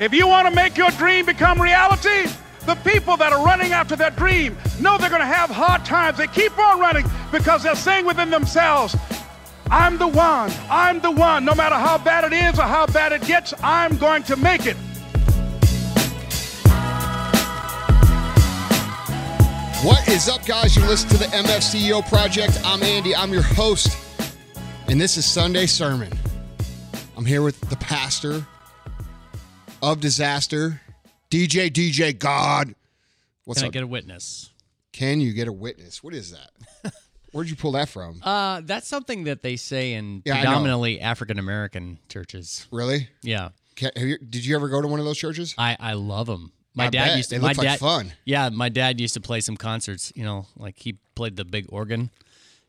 If you want to make your dream become reality, the people that are running after that dream know they're going to have hard times. They keep on running because they're saying within themselves, I'm the one, I'm the one. No matter how bad it is or how bad it gets, I'm going to make it. What is up, guys? You listen to the MFCEO Project. I'm Andy, I'm your host, and this is Sunday Sermon. I'm here with the pastor of disaster, DJ DJ God. What's Can I get a witness? Can you get a witness? What is that? Where'd you pull that from? Uh, that's something that they say in Yeah, predominantly African American churches. Really? Yeah, Can, have you, did you ever go to one of those churches? I I love them. My I dad bet. used to. They my look dad, like fun. Yeah, my dad used to play some concerts. You know, like he played the big organ,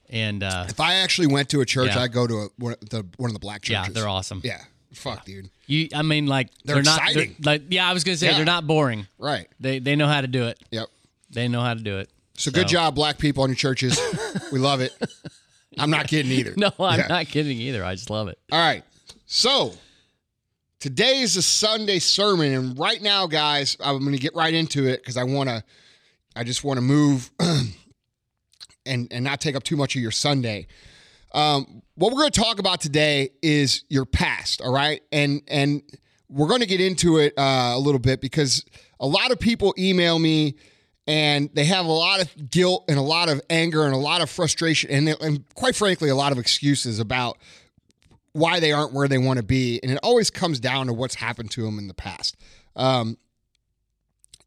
and uh, If I actually went to a church, Yeah. I'd go to a, one, of the, one of the black churches. yeah, they're awesome. Yeah. Fuck, dude. You, I mean, like They're not they're- exciting. like, yeah, I was gonna say Yeah. they're not boring. Right. They they know how to do it. Yep. They know how to do it. So, good job, black people in your churches. we love it. I'm not kidding either. No, I'm Yeah. not kidding either. I just love it. All right. So today is a Sunday sermon, and right now, guys, I'm going to get right into it because I want to. I just want to move and and not take up too much of your Sunday. Um, what we're going to talk about today is your past. All right, and and we're going to get into it uh, a little bit because a lot of people email me and they have a lot of guilt and a lot of anger and a lot of frustration and, and quite frankly a lot of excuses about why they aren't where they want to be. And it always comes down to what's happened to them in the past. Um,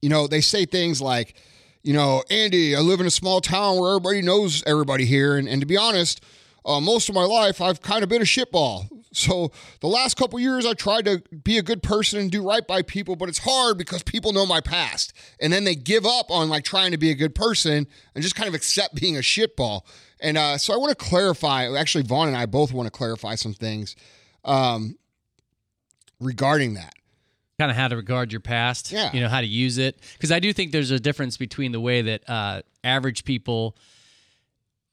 you know they say things like you know andy i live in a small town where everybody knows everybody here. And, and to be honest uh, most of my life i've kind of been a shitball so the last couple years i tried to be a good person and do right by people but it's hard because people know my past and then they give up on like trying to be a good person and just kind of accept being a shitball and uh, so i want to clarify actually vaughn and i both want to clarify some things um, regarding that kind of how to regard your past, Yeah. you know, how to use it. Because I do think there's a difference between the way that uh, average people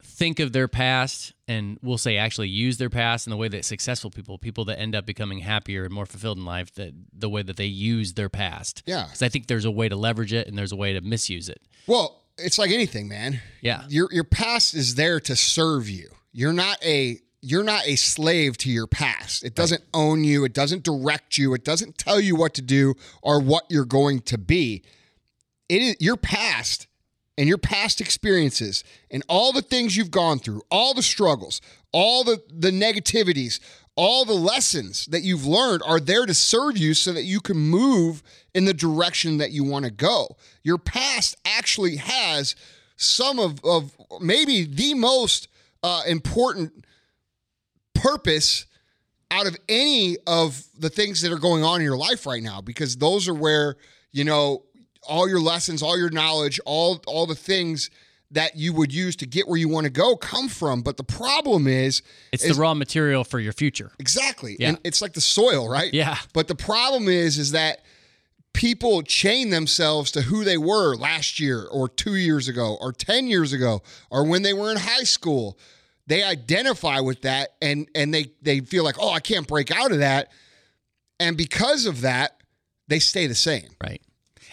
think of their past and we'll say actually use their past in the way that successful people, people that end up becoming happier and more fulfilled in life, that the way that they use their past. Yeah. Because I think there's a way to leverage it and there's a way to misuse it. Well, it's like anything, man. Yeah. Your your past is there to serve you. You're not a you're not a slave to your past. It doesn't own you, it doesn't direct you, it doesn't tell you what to do or what you're going to be. It is your past and your past experiences and all the things you've gone through, all the struggles, all the the negativities, all the lessons that you've learned are there to serve you so that you can move in the direction that you want to go. Your past actually has some of, of maybe the most uh, important purpose out of any of the things that are going on in your life right now because those are where you know all your lessons all your knowledge all all the things that you would use to get where you want to go come from but the problem is It's is- the raw material for your future. exactly Yeah. and it's like the soil right Yeah. but the problem is is that people chain themselves to who they were last year or 2 years ago or 10 years ago or when they were in high school they identify with that and and they they feel like oh I can't break out of that and because of that they stay the same Right.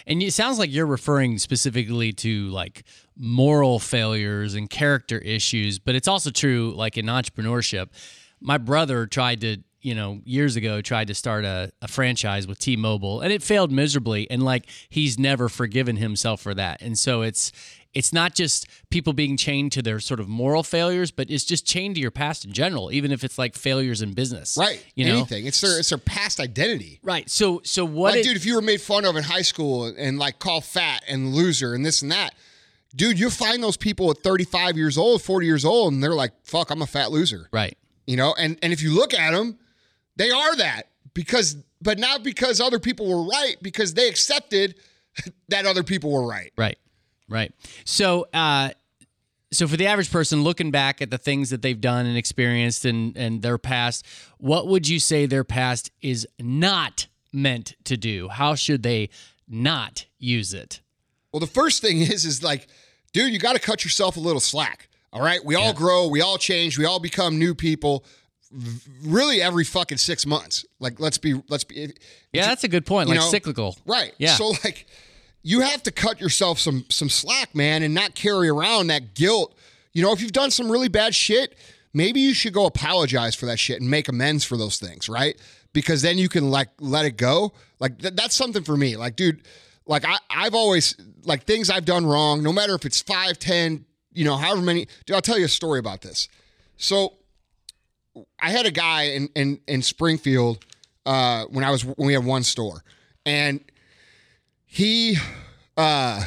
And it sounds like you're referring specifically to like moral failures and character issues, but it's also true like in entrepreneurship. My brother tried to, you know, years ago tried to start a, a franchise with T Mobile and it failed miserably. And like he's never forgiven himself for that. And so it's it's not just people being chained to their sort of moral failures, but it's just chained to your past in general, even if it's like failures in business. right You know? anything it's their it's their past identity Right. So so what like it- dude if you were made fun of in high school and like called fat and loser and this and that dude you'll find those people at 35 years old 40 years old and they're like fuck i'm a fat loser Right. you know and and if you look at them they are that because but not because other people were right because they accepted that other people were right Right. Right. So, uh, so for the average person looking back at the things that they've done and experienced and and their past, what would you say their past is not meant to do? How should they not use it? Well, the first thing is, is like, dude, you got to cut yourself a little slack. All right. We all grow, we all change, we all become new people. really every fucking six months. Like let's be let's be Yeah, that's a good point. Like know, cyclical. Right. Yeah. So like you have to cut yourself some some slack, man, and not carry around that guilt. You know, if you've done some really bad shit, maybe you should go apologize for that shit and make amends for those things, right? Because then you can like let it go. Like th- that's something for me. Like, dude, like I I've always like things I've done wrong, no matter if it's five, ten, you know, however many. Dude, I'll tell you a story about this. So I had a guy in in in Springfield uh, when I was when we had one store, and he uh,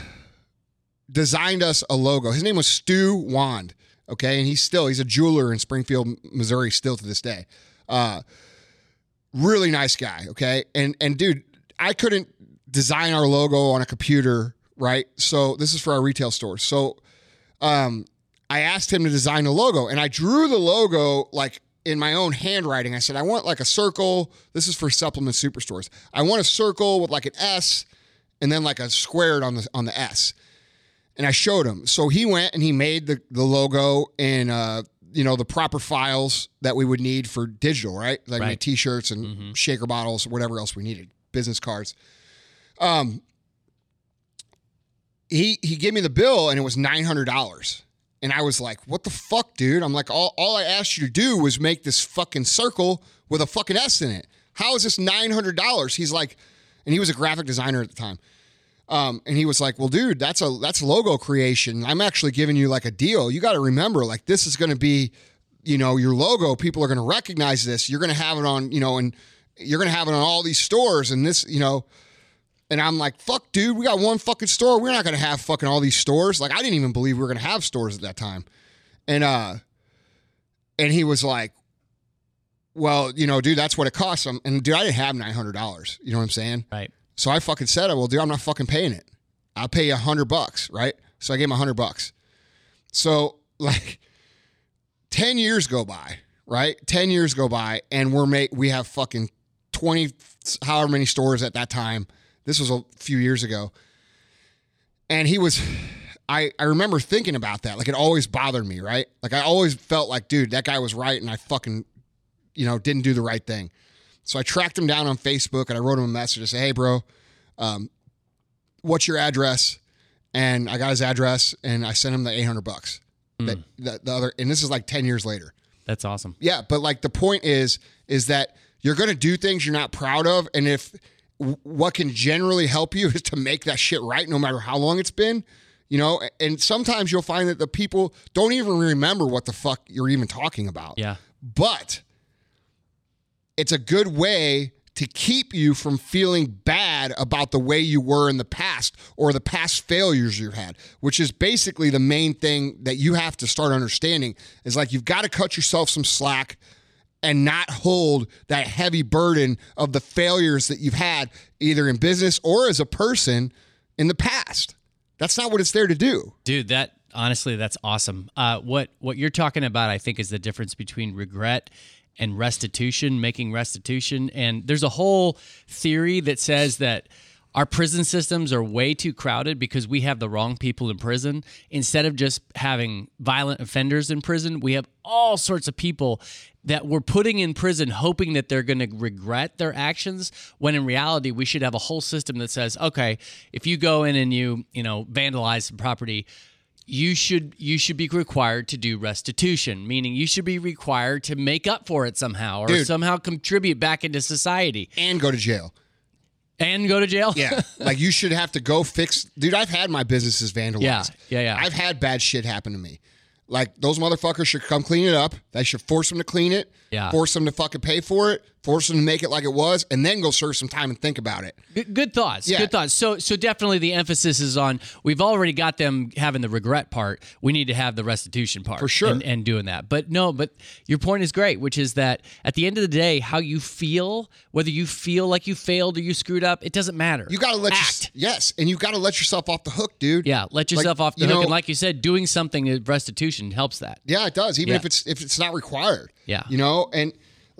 designed us a logo. His name was Stu Wand. Okay, and he's still he's a jeweler in Springfield, Missouri, still to this day. Uh, really nice guy. Okay, and and dude, I couldn't design our logo on a computer, right? So this is for our retail stores. So um, I asked him to design a logo, and I drew the logo like in my own handwriting. I said, I want like a circle. This is for supplement superstores. I want a circle with like an S, and then like a squared on the on the S. And I showed him. So he went and he made the the logo in uh you know the proper files that we would need for digital, right? Like Right. make t-shirts and shaker bottles, whatever else we needed, business cards. Um, he he gave me the bill and it was nine hundred dollars. And I was like, what the fuck, dude? I'm like, all, all I asked you to do was make this fucking circle with a fucking S in it. How is this $900? He's like, and he was a graphic designer at the time. Um, and he was like, well, dude, that's a, that's logo creation. I'm actually giving you like a deal. You got to remember, like, this is going to be, you know, your logo. People are going to recognize this. You're going to have it on, you know, and you're going to have it on all these stores. And this, you know, and I'm like, fuck, dude, we got one fucking store. We're not gonna have fucking all these stores. Like, I didn't even believe we were gonna have stores at that time. And uh and he was like, Well, you know, dude, that's what it costs. Um, and dude, I didn't have nine hundred dollars. You know what I'm saying? Right. So I fucking said, Well, dude, I'm not fucking paying it. I'll pay you a hundred bucks, right? So I gave him a hundred bucks. So like 10 years go by, right? 10 years go by, and we're make we have fucking 20 however many stores at that time. This was a few years ago. And he was I I remember thinking about that. Like it always bothered me, right? Like I always felt like, dude, that guy was right and I fucking, you know, didn't do the right thing. So I tracked him down on Facebook and I wrote him a message to say, hey, bro, um, what's your address? And I got his address and I sent him the 800 bucks. That, that the other, and this is like 10 years later. That's awesome. Yeah, but like the point is, is that you're going to do things you're not proud of, and if what can generally help you is to make that shit right, no matter how long it's been, you know. And sometimes you'll find that the people don't even remember what the fuck you're even talking about. Yeah. But it's a good way to keep you from feeling bad about the way you were in the past or the past failures you've had, which is basically the main thing that you have to start understanding is like you've got to cut yourself some slack and not hold that heavy burden of the failures that you've had either in business or as a person in the past. That's not what it's there to do. Dude, that honestly, that's awesome. Uh, what what you're talking about, I think, is the difference between regret and restitution, making restitution. And there's a whole theory that says that our prison systems are way too crowded because we have the wrong people in prison. Instead of just having violent offenders in prison, we have all sorts of people that we're putting in prison hoping that they're going to regret their actions when in reality we should have a whole system that says okay if you go in and you you know vandalize some property you should you should be required to do restitution meaning you should be required to make up for it somehow or Dude. somehow contribute back into society And go to jail. and go to jail Yeah. like you should have to go fix dude, I've had my businesses vandalized. Yeah, yeah, yeah. I've had bad shit happen to me. Like those motherfuckers should come clean it up. They should force them to clean it. Yeah. Force them to fucking pay for it. Force them to make it like it was, and then go serve some time and think about it. Good, good thoughts. Yeah. Good thoughts. So, so definitely the emphasis is on. We've already got them having the regret part. We need to have the restitution part For sure. and, and doing that. But no, but your point is great, which is that at the end of the day, how you feel, whether you feel like you failed or you screwed up, it doesn't matter. You gotta let act. your, yes, and you gotta let yourself off the hook, dude. yeah, let yourself off the you hook. know- and like you said, doing something restitution helps that. Yeah, it does. Even Yeah. if it's if it's not required. Yeah. You know, and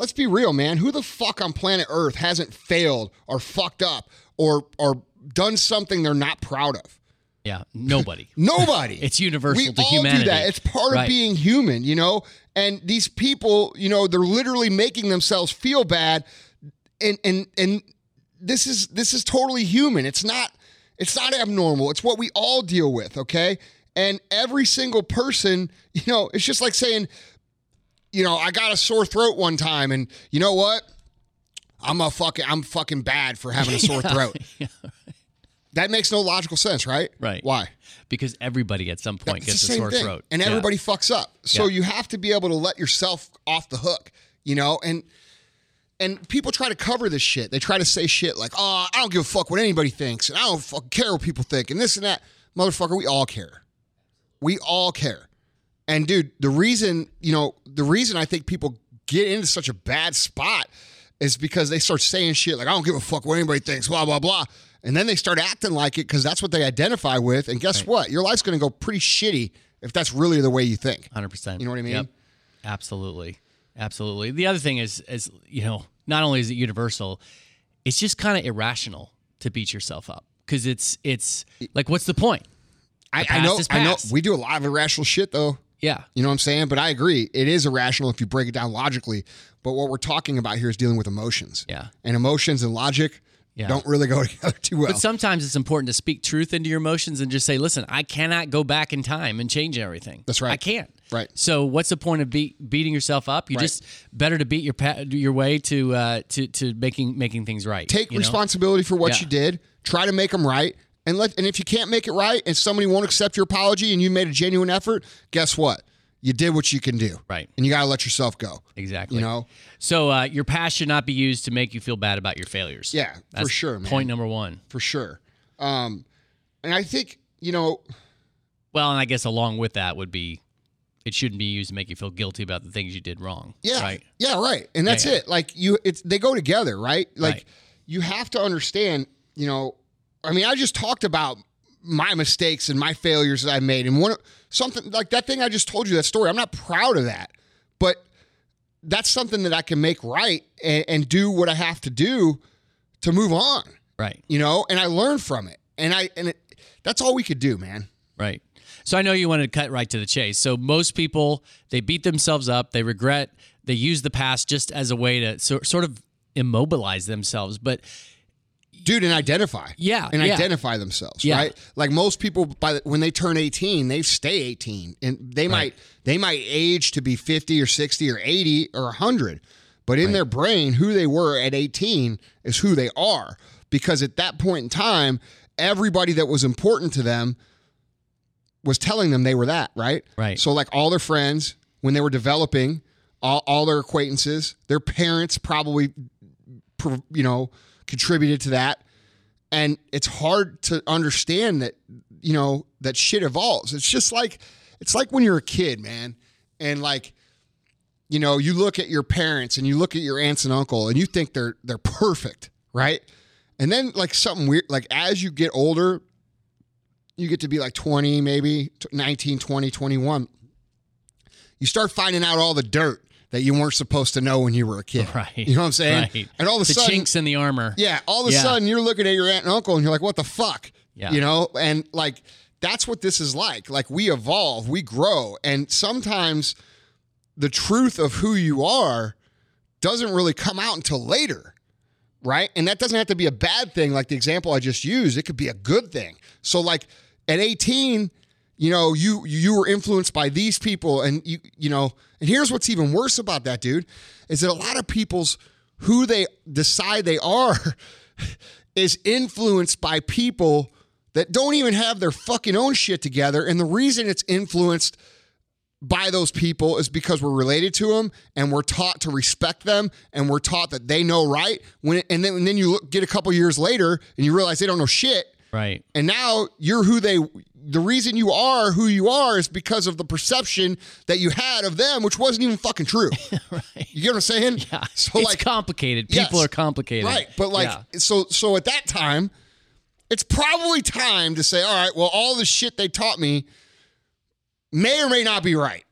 let's be real, man. Who the fuck on planet Earth hasn't failed or fucked up or or done something they're not proud of? Yeah, nobody. Nobody. It's universal we to all humanity. do that. It's part Right. of being human, you know. And these people, you know, they're literally making themselves feel bad, and and and this is this is totally human. It's not it's not abnormal. It's what we all deal with. Okay, and every single person, you know, it's just like saying, you know, I got a sore throat one time, and you know what? I'm a fucking I'm fucking bad for having a sore throat. That makes no logical sense, right? Right. Why? because everybody at some point It's gets a sore thing. throat. And Yeah. everybody fucks up. So Yeah. you have to be able to let yourself off the hook, you know? And and people try to cover this shit. They try to say shit like, oh, I don't give a fuck what anybody thinks, and I don't fucking care what people think, and this and that. Motherfucker, we all care. We all care. And dude, the reason, you know, the reason I think people get into such a bad spot is because they start saying shit like, I don't give a fuck what anybody thinks, blah, blah, blah. And then they start acting like it because that's what they identify with. And guess what? Your life's going to go pretty shitty if that's really the way you think. Hundred percent. You know what I mean? Yep. Absolutely, absolutely. The other thing is, is you know, not only is it universal, it's just kind of irrational to beat yourself up because it's it's like, what's the point? I, I past know, I know. We do a lot of irrational shit though. Yeah, You know what I'm saying? But I agree. It is irrational if you break it down logically. But what we're talking about here is dealing with emotions. Yeah. And emotions and logic Yeah. don't really go together too well. but sometimes it's important to speak truth into your emotions and just say, listen, I cannot go back in time and change everything. That's right. I can't. Right. So what's the point of be- beating yourself up? You Right. just better to beat your pa- your way to uh, to to making making things right. Take you know? responsibility for what Yeah. you did. Try to make them right. And let and if you can't make it right and somebody won't accept your apology and you made a genuine effort, guess what? You did what you can do. Right. And you got to let yourself go. Exactly. You know? So uh, your past should not be used to make you feel bad about your failures. Yeah, for sure, man. Point number one. For sure. Um and I think, you know, Well, and I guess along with that would be, it shouldn't be used to make you feel guilty about the things you did wrong. Yeah. Right. Yeah, right. And that's Yeah, yeah. it. Like you it's they go together, right? Like Right. you have to understand, you know, I mean, I just talked about my mistakes and my failures that I made and one something like that thing I just told you that story. I'm not proud of that. But that's something that I can make right and, and do what I have to do to move on, Right. you know, and I learn from it. And I and it, that's all we could do, man. Right. So I know you wanted to cut right to the chase. So most people they beat themselves up, they regret, they use the past just as a way to so, sort of immobilize themselves. But dude and identify Yeah, and yeah. identify themselves Yeah. right like most people by the, when they turn 18 they stay 18 and they might they might age to be 50 or 60 or 80 or 100 but in their brain who they were at 18 is who they are because at that point in time everybody that was important to them was telling them they were that right Right. so like all their friends when they were developing all, all their acquaintances their parents probably you know contributed to that. And it's hard to understand that you know that shit evolves. It's just like it's like when you're a kid man and like you know you look at your parents and you look at your aunts and uncle and you think they're they're perfect right? And then like something weird like as you get older you get to be like 20 maybe t- 19 20 21 you start finding out all the dirt that you weren't supposed to know when you were a kid Right. you know what i'm saying Right. and all of a sudden. the sudden chinks in the armor. yeah, all of a Yeah. sudden you're looking at your aunt and uncle and you're like, what the fuck? Yeah. You know, and like that's what this is like. Like we evolve, we grow, and sometimes the truth of who you are doesn't really come out until later. Right? And that doesn't have to be a bad thing like the example I just used. It could be a good thing. So like at 18, you know, you you were influenced by these people and you you know, and here's what's even worse about that, dude, is that a lot of people's who they decide they are is influenced by people that don't even have their fucking own shit together. And the reason it's influenced by those people is because we're related to them and we're taught to respect them and we're taught that they know right. When and then and then you look, get a couple years later and you realize they don't know shit. Right. And now you're who they. The reason you are who you are is because of the perception that you had of them, which wasn't even fucking true. right. You get what I'm saying? Yeah. So it's like, complicated. People Yes. are complicated. Right. But like Yeah. so so at that time, it's probably time to say, all right, well, all the shit they taught me may or may not be right.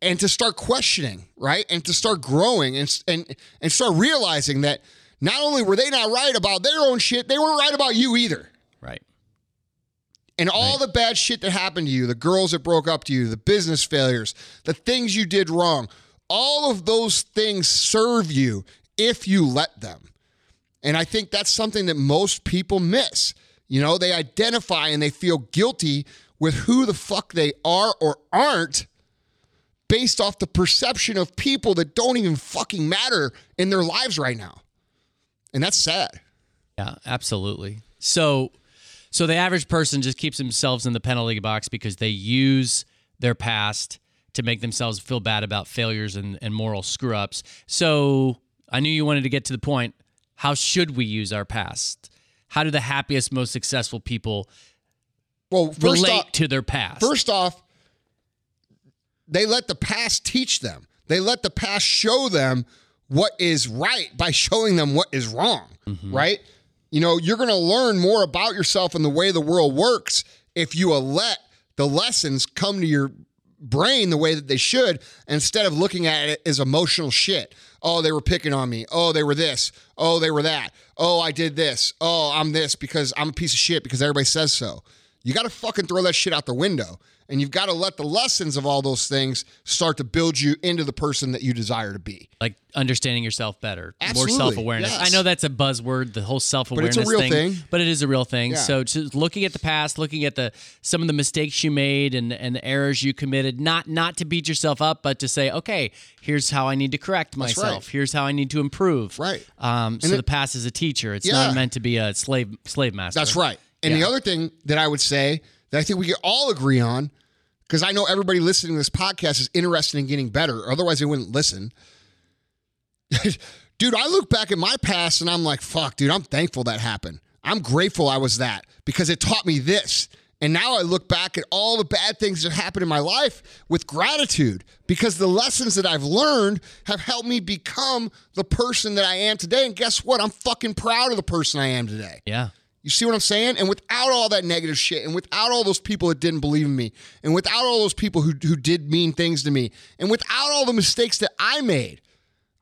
And to start questioning, right? And to start growing and and and start realizing that not only were they not right about their own shit, they weren't right about you either. Right. And all the bad shit that happened to you, the girls that broke up to you, the business failures, the things you did wrong, all of those things serve you if you let them. And I think that's something that most people miss. You know, they identify and they feel guilty with who the fuck they are or aren't based off the perception of people that don't even fucking matter in their lives right now. And that's sad. Yeah, absolutely. So so the average person just keeps themselves in the penalty box because they use their past to make themselves feel bad about failures and, and moral screw ups. So I knew you wanted to get to the point. How should we use our past? How do the happiest, most successful people Well, relate off, to their past? first off, they let the past teach them. They let the past show them what is right by showing them what is wrong, mm-hmm. right? You know, you're going to learn more about yourself and the way the world works if you let the lessons come to your brain the way that they should instead of looking at it as emotional shit. Oh, they were picking on me. Oh, they were this. Oh, they were that. Oh, I did this. Oh, I'm this because I'm a piece of shit because everybody says so. You got to fucking throw that shit out the window. And you've got to let the lessons of all those things start to build you into the person that you desire to be. like understanding yourself better, Absolutely, more self awareness. yes. I know that's a buzzword, the whole self awareness a real thing, thing. but it is a real thing. Yeah. So just looking at the past, looking at the some of the mistakes you made and and the errors you committed, not not to beat yourself up, but to say, okay, here's how I need to correct myself. right. Here's how I need to improve. Right. Um, so it- the past is a teacher. It's Yeah. not meant to be a slave slave master. That's right. And the other thing that I would say that I think we could all agree on, because I know everybody listening to this podcast is interested in getting better, otherwise they wouldn't listen. dude, I look back at my past and I'm like, fuck, dude, I'm thankful that happened. I'm grateful I was that because it taught me this. And now I look back at all the bad things that happened in my life with gratitude because the lessons that I've learned have helped me become the person that I am today. And guess what? I'm fucking proud of the person I am today. Yeah. You see what I'm saying? And without all that negative shit, and without all those people that didn't believe in me, and without all those people who, who did mean things to me, and without all the mistakes that I made,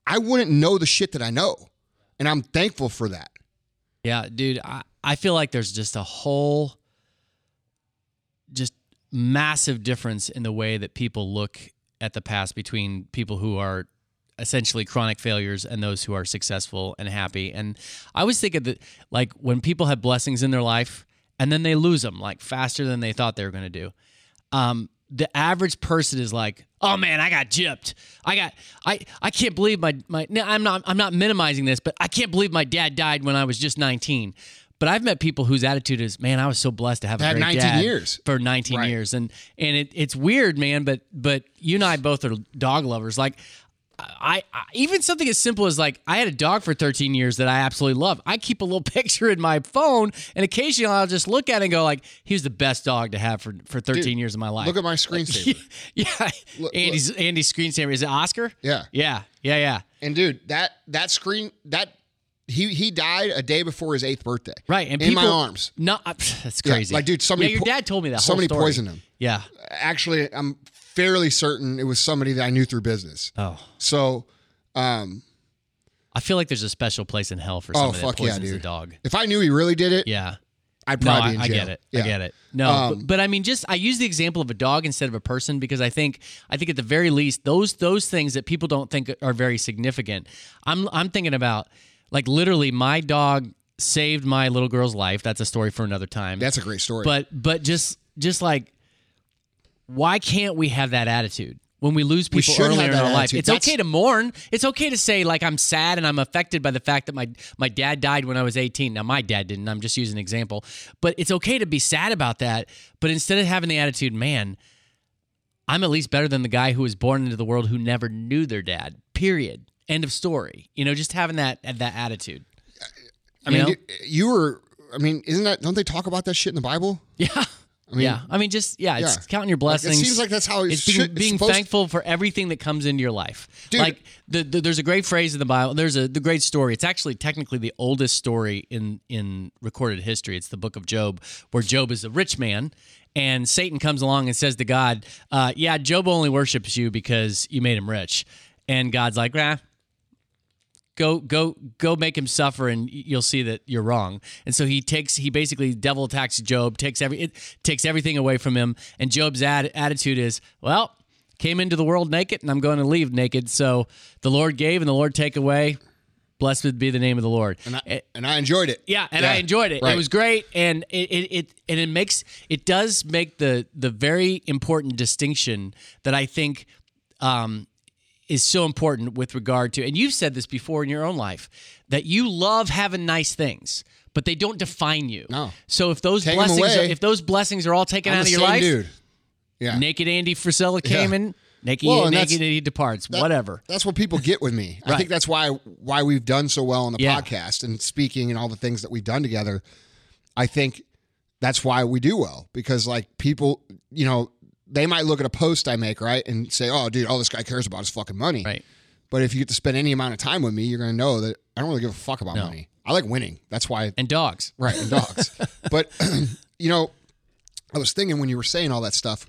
I wouldn't know the shit that I know. And I'm thankful for that. Yeah, dude, I, I feel like there's just a whole just massive difference in the way that people look at the past between people who are essentially chronic failures and those who are successful and happy. And I always think of the like when people have blessings in their life and then they lose them like faster than they thought they were going to do. Um, the average person is like, "Oh man, I got gypped. I got I I can't believe my my no, I'm not I'm not minimizing this, but I can't believe my dad died when I was just 19." But I've met people whose attitude is, "Man, I was so blessed to have a great 19 dad years. for 19 Right. years." And and it, it's weird, man, but but you and I both are dog lovers. Like I, I even something as simple as like I had a dog for 13 years that I absolutely love. I keep a little picture in my phone, and occasionally I'll just look at it and go like, "He was the best dog to have for for 13 Dude, years of my life." Look at my screensaver. yeah, Andy's Andy's screensaver is it Oscar? Yeah. yeah, yeah, yeah. and dude, that that screen that he he died a day before his eighth birthday. Right, and in people, my arms. No, that's Yeah, crazy. like, dude, somebody Yeah, your po- dad told me that. whole somebody poisoned him. Yeah. Actually, I'm fairly certain it was somebody that I knew through business. Oh, So, um, I feel like there's a special place in hell for Oh, somebody fuck that yeah, poisons a dude. dog. if I knew he really did it, Yeah. I'd No, probably I, be in I get it. Yeah. I get it. No, Um, but, but I mean, just I use the example of a dog instead of a person because I think I think at the very least those those things that people don't think are very significant. I'm I'm thinking about like literally my dog saved my little girl's life. That's a story for another time. That's a great story. but but just just like why can't we have that attitude? When we lose people should earlier in our life, it's That's- okay to mourn. It's okay to say like I'm sad and I'm affected by the fact that my my dad died when I was 18. Now my dad didn't. I'm just using an example, but it's okay to be sad about that. But instead of having the attitude, man, I'm at least better than the guy who was born into the world who never knew their dad. Period. End of story. You know, just having that that attitude. I you mean, know? you, you were. I mean, isn't that? Don't they talk about that shit in the Bible? Yeah. Yeah. I mean, just yeah, it's Yeah. counting your Like, it blessings. seems like that's how it it's being, it's being supposed- thankful for everything that comes into your life. Dude. Like the, the, there's a great phrase in the Bible. There's a the great story. It's actually technically the oldest story in in recorded history. It's the book of Job, where Job is a rich man. And Satan comes along and says to God, uh, "Yeah, Job only worships you because you made him rich." And God's like, "Ah, Go go go make him suffer and you'll see that you're wrong. And so he takes he basically devil attacks Job, takes every it takes everything away from him and Job's ad, attitude is, well, came into the world naked and I'm going to leave naked. So the Lord gave and the Lord take away. Blessed be the name of the Lord. And I, and I enjoyed it. Yeah, and I enjoyed it. right. It was great, and it, it it and it makes it does make the the very important distinction that I think um, is so important with regard to. And you've said this before in your own life that you love having nice things, but they don't define you. No. So if those Take blessings, are, if those blessings are all taken I'm out of your same life, dude. Yeah. naked Andy Frisella came Yeah. in. Naked, Well, and naked that's- departs. That- whatever. That's what people get with me. I think that's why why we've done so well on the Yeah. podcast and speaking and all the things that we've done together. I think that's why we do well because like people, you know, they might look at a post I make right and say, "Oh, dude, all this guy cares about is fucking money." Right. But if you get to spend any amount of time with me, you're going to know that I don't really give a fuck about No. money. I like winning. That's why And dogs. Right, and dogs. but you know, I was thinking when you were saying all that stuff,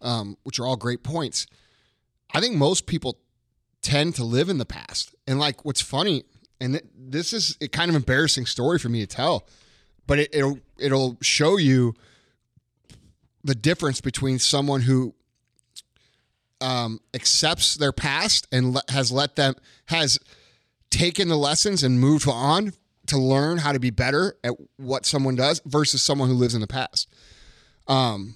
um, which are all great points. I think most people tend to live in the past, and like what's funny, and th- this is a kind of embarrassing story for me to tell, but it, it'll it'll show you the difference between someone who um, accepts their past and le- has let them has taken the lessons and moved on to learn how to be better at what someone does versus someone who lives in the past. Um,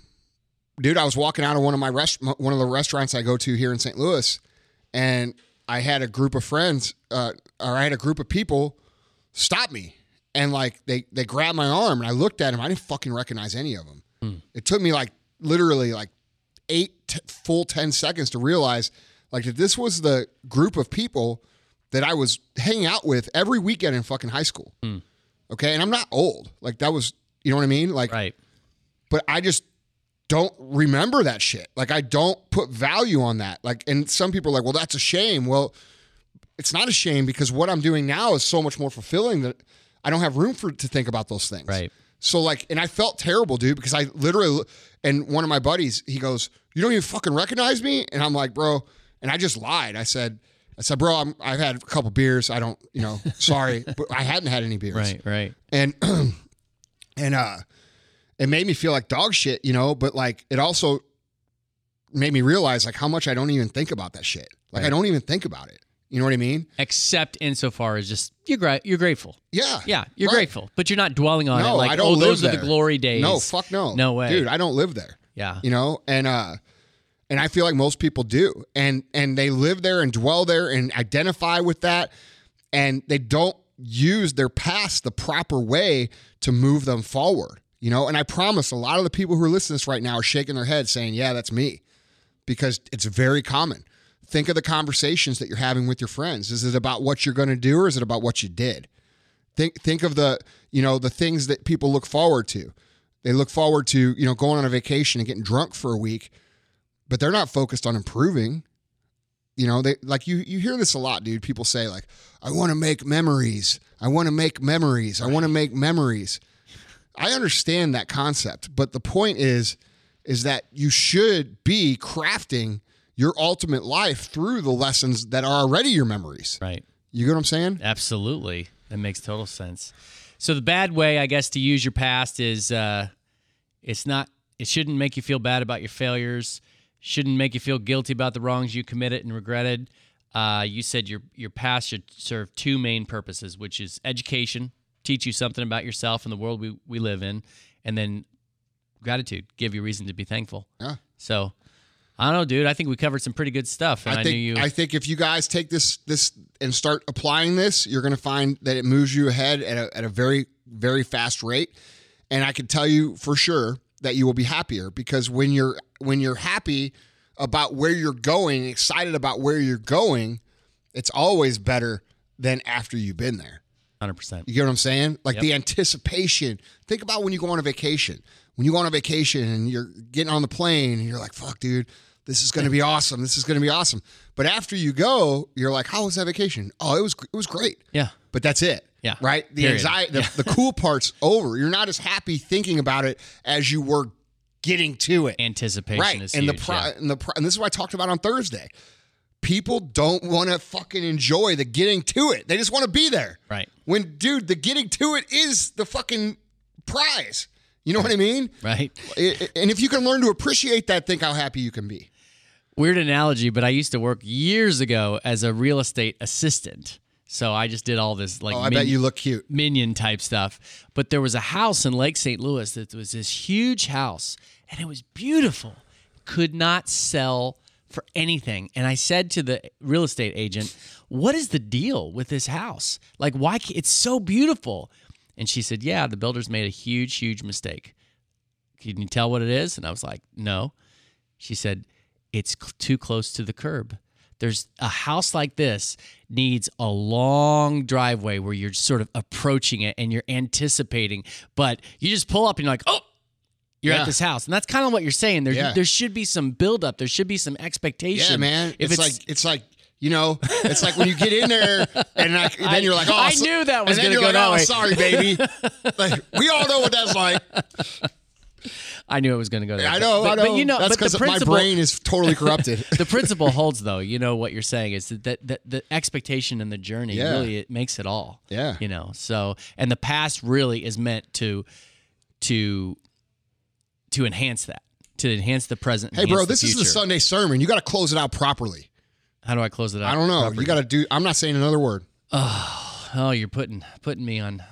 dude, I was walking out of one of my rest one of the restaurants I go to here in St. Louis, and I had a group of friends, uh, or I had a group of people stop me, and like they they grabbed my arm, and I looked at them. I didn't fucking recognize any of them. Hmm. It took me like literally like eight t- full 10 seconds to realize like that this was the group of people that I was hanging out with every weekend in fucking high school. Hmm. Okay. And I'm not old. Like that was, you know what I mean? Like, Right. but I just don't remember that shit. Like I don't put value on that. Like, and some people are like, well, that's a shame. Well, it's not a shame because what I'm doing now is so much more fulfilling that I don't have room for to think about those things. Right. So like, and I felt terrible, dude, because I literally, and one of my buddies, he goes, "You don't even fucking recognize me," and I'm like, "Bro," and I just lied. I said, "I said, bro, I'm, I've had a couple beers. I don't, you know, sorry, but I hadn't had any beers." Right. Right. and and uh it made me feel like dog shit you know but like it also made me realize like how much i don't even think about that shit like i don't even think about it you know what i mean Except insofar as just you're gra- you're grateful. yeah Yeah, you're Right. grateful, but you're not dwelling on no it like i don't oh those there. are the glory days. no fuck no No way. dude i don't live there Yeah. you know and uh and i feel like most people do and and they live there and dwell there and identify with that and they don't use their past the proper way to move them forward you know and i promise a lot of the people who are listening to this right now are shaking their head saying yeah that's me because it's very common think of the conversations that you're having with your friends. Is it about what you're going to do or is it about what you did? Think think of the you know the things that people look forward to. They look forward to you know going on a vacation and getting drunk for a week but they're not focused on improving. You know they like you you hear this a lot dude. People say like i want to make memories. I want to make memories. I want to make memories. I understand that concept but the point is is that you should be crafting your ultimate life through the lessons that are already your memories Right. you get what i'm saying Absolutely. That makes total sense. So the bad way, I guess, to use your past is uh, it's not. It shouldn't make you feel bad about your failures. Shouldn't make you feel guilty about the wrongs you committed and regretted. Uh, you said your your past should serve two main purposes, which is education, teach you something about yourself and the world we, we live in, and then gratitude, give you reason to be thankful. Yeah. So I don't know, dude. I think we covered some pretty good stuff, and I, think knew you. I think if you guys take this this and start applying this, you're going to find that it moves you ahead at a, at a very very fast rate. And I can tell you for sure that you will be happier because when you're when you're happy about where you're going, excited about where you're going, it's always better than after you've been there. Hundred percent. You get what I'm saying? Like Yep. the anticipation. Think about when you go on a vacation. When you go on a vacation and you're getting on the plane and you're like, fuck, dude, this is going to be awesome. This is going to be awesome. But after you go, you're like, how was that vacation? Oh, it was it was great. Yeah. But that's it. Yeah. Right? The Period. anxiety, the, the cool part's over. You're not as happy thinking about it as you were getting to it. Anticipation Right. is And the pro- yeah. and the pro- and this is what I talked about on Thursday. people don't want to fucking enjoy the getting to it. They just want to be there. Right. When, dude, the getting to it is the fucking prize. You know what I mean? Right. It- and if you can learn to appreciate that, think how happy you can be. Weird analogy, but I used to work years ago as a real estate assistant. So I just did all this like Oh, I bet you look cute. minion type stuff. But there was a house in Lake St. Louis that was this huge house and it was beautiful. Could not sell for anything. And I said to the real estate agent, "What is the deal with this house? Like why it's so beautiful?" And she said, "Yeah, the builders made a huge huge mistake." Can you tell what it is? And I was like, "No." She said, It's cl- too close to the curb. There's a house like this needs a long driveway where you're sort of approaching it and you're anticipating, but you just pull up and you're like, oh, you're Yeah. at this house. And that's kind of what you're saying. There, Yeah. there should be some buildup. There should be some expectation. Yeah, man. If it's, like it's like you know, it's like when you get in there and like, then you're like, oh, I so- knew that was gonna you're go like, that oh, way. sorry, baby. like we all know what that's like. I knew it was going to go there. I know, but, I know. But you know, that's but because my brain is totally corrupted. the principle holds though you know what you're saying is that, that, that the expectation and the journey Yeah. really it makes it all Yeah. you know so and the past really is meant to to to enhance that to enhance the present hey, bro, enhance the this is the. Sunday sermon. You got to close it out properly. how do i close it out I don't know. You got to do. I'm not saying another word. oh you're putting putting me on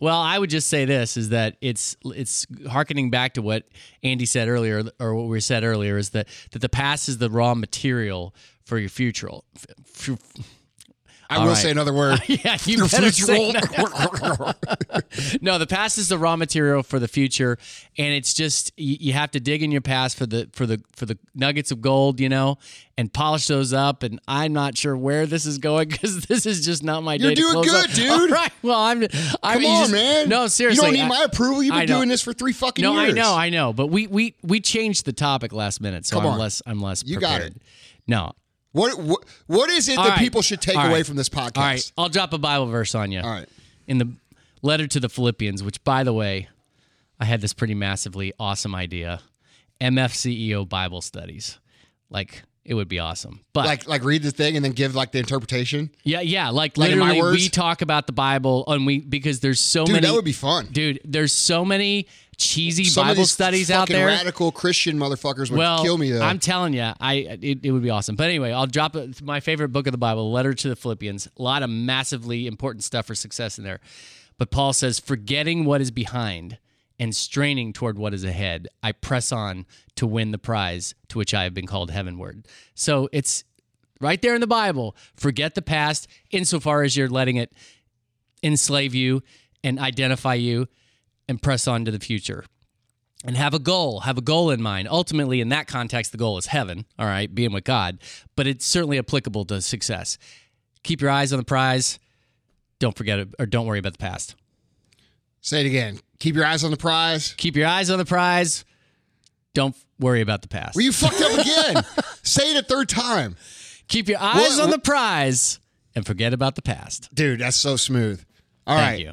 well i would just say this is that it's it's harkening back to what andy said earlier or what we said earlier is that that the past is the raw material for your future f- f- I All will right. say another word. Yeah, you Your better say no, the past is the raw material for the future, and it's just you, you have to dig in your past for the for the for the nuggets of gold, you know, and polish those up. And I'm not sure where this is going because this is just not my You're doing close good, up. dude. All right. Well, I'm. I'm Come on, man. No, seriously. You don't need I- my approval. You've been doing this for three fucking no, years. No, I know, I know, but we we we changed the topic last minute, so Come I'm on. less I'm less. You got it. No, What, what what is it All that right. people should take All away right. from this podcast? All right, I'll drop a Bible verse on you. All right. In the letter to the Philippians, which, by the way, I had this pretty massively awesome idea. MFCEO Bible studies, like it would be awesome. But Like like read the thing and then give like the interpretation. yeah, yeah, like, Like literally, we talk about the Bible and we because there's so Dude, many. that would be fun. dude. There's so many cheesy Some Bible studies out there. Radical Christian motherfuckers would well, kill me though. I'm telling you, I it, it would be awesome. But anyway, I'll drop it, my favorite book of the Bible, Letter to the Philippians. A lot of massively important stuff for success in there. But Paul says, forgetting what is behind and straining toward what is ahead, I press on to win the prize to which I have been called heavenward. So it's right there in the Bible. Forget the past insofar as you're letting it enslave you and identify you and press on to the future and have a goal, have a goal in mind. Ultimately, in that context, the goal is heaven, all right, being with God, but it's certainly applicable to success. Keep your eyes on the prize. Don't forget it, or don't worry about the past. Say it again. Keep your eyes on the prize. Keep your eyes on the prize. Don't worry about the past. Were you fucked up again? Say it a third time. Keep your eyes What- on the prize and forget about the past. Dude, that's so smooth. All Thank right. you.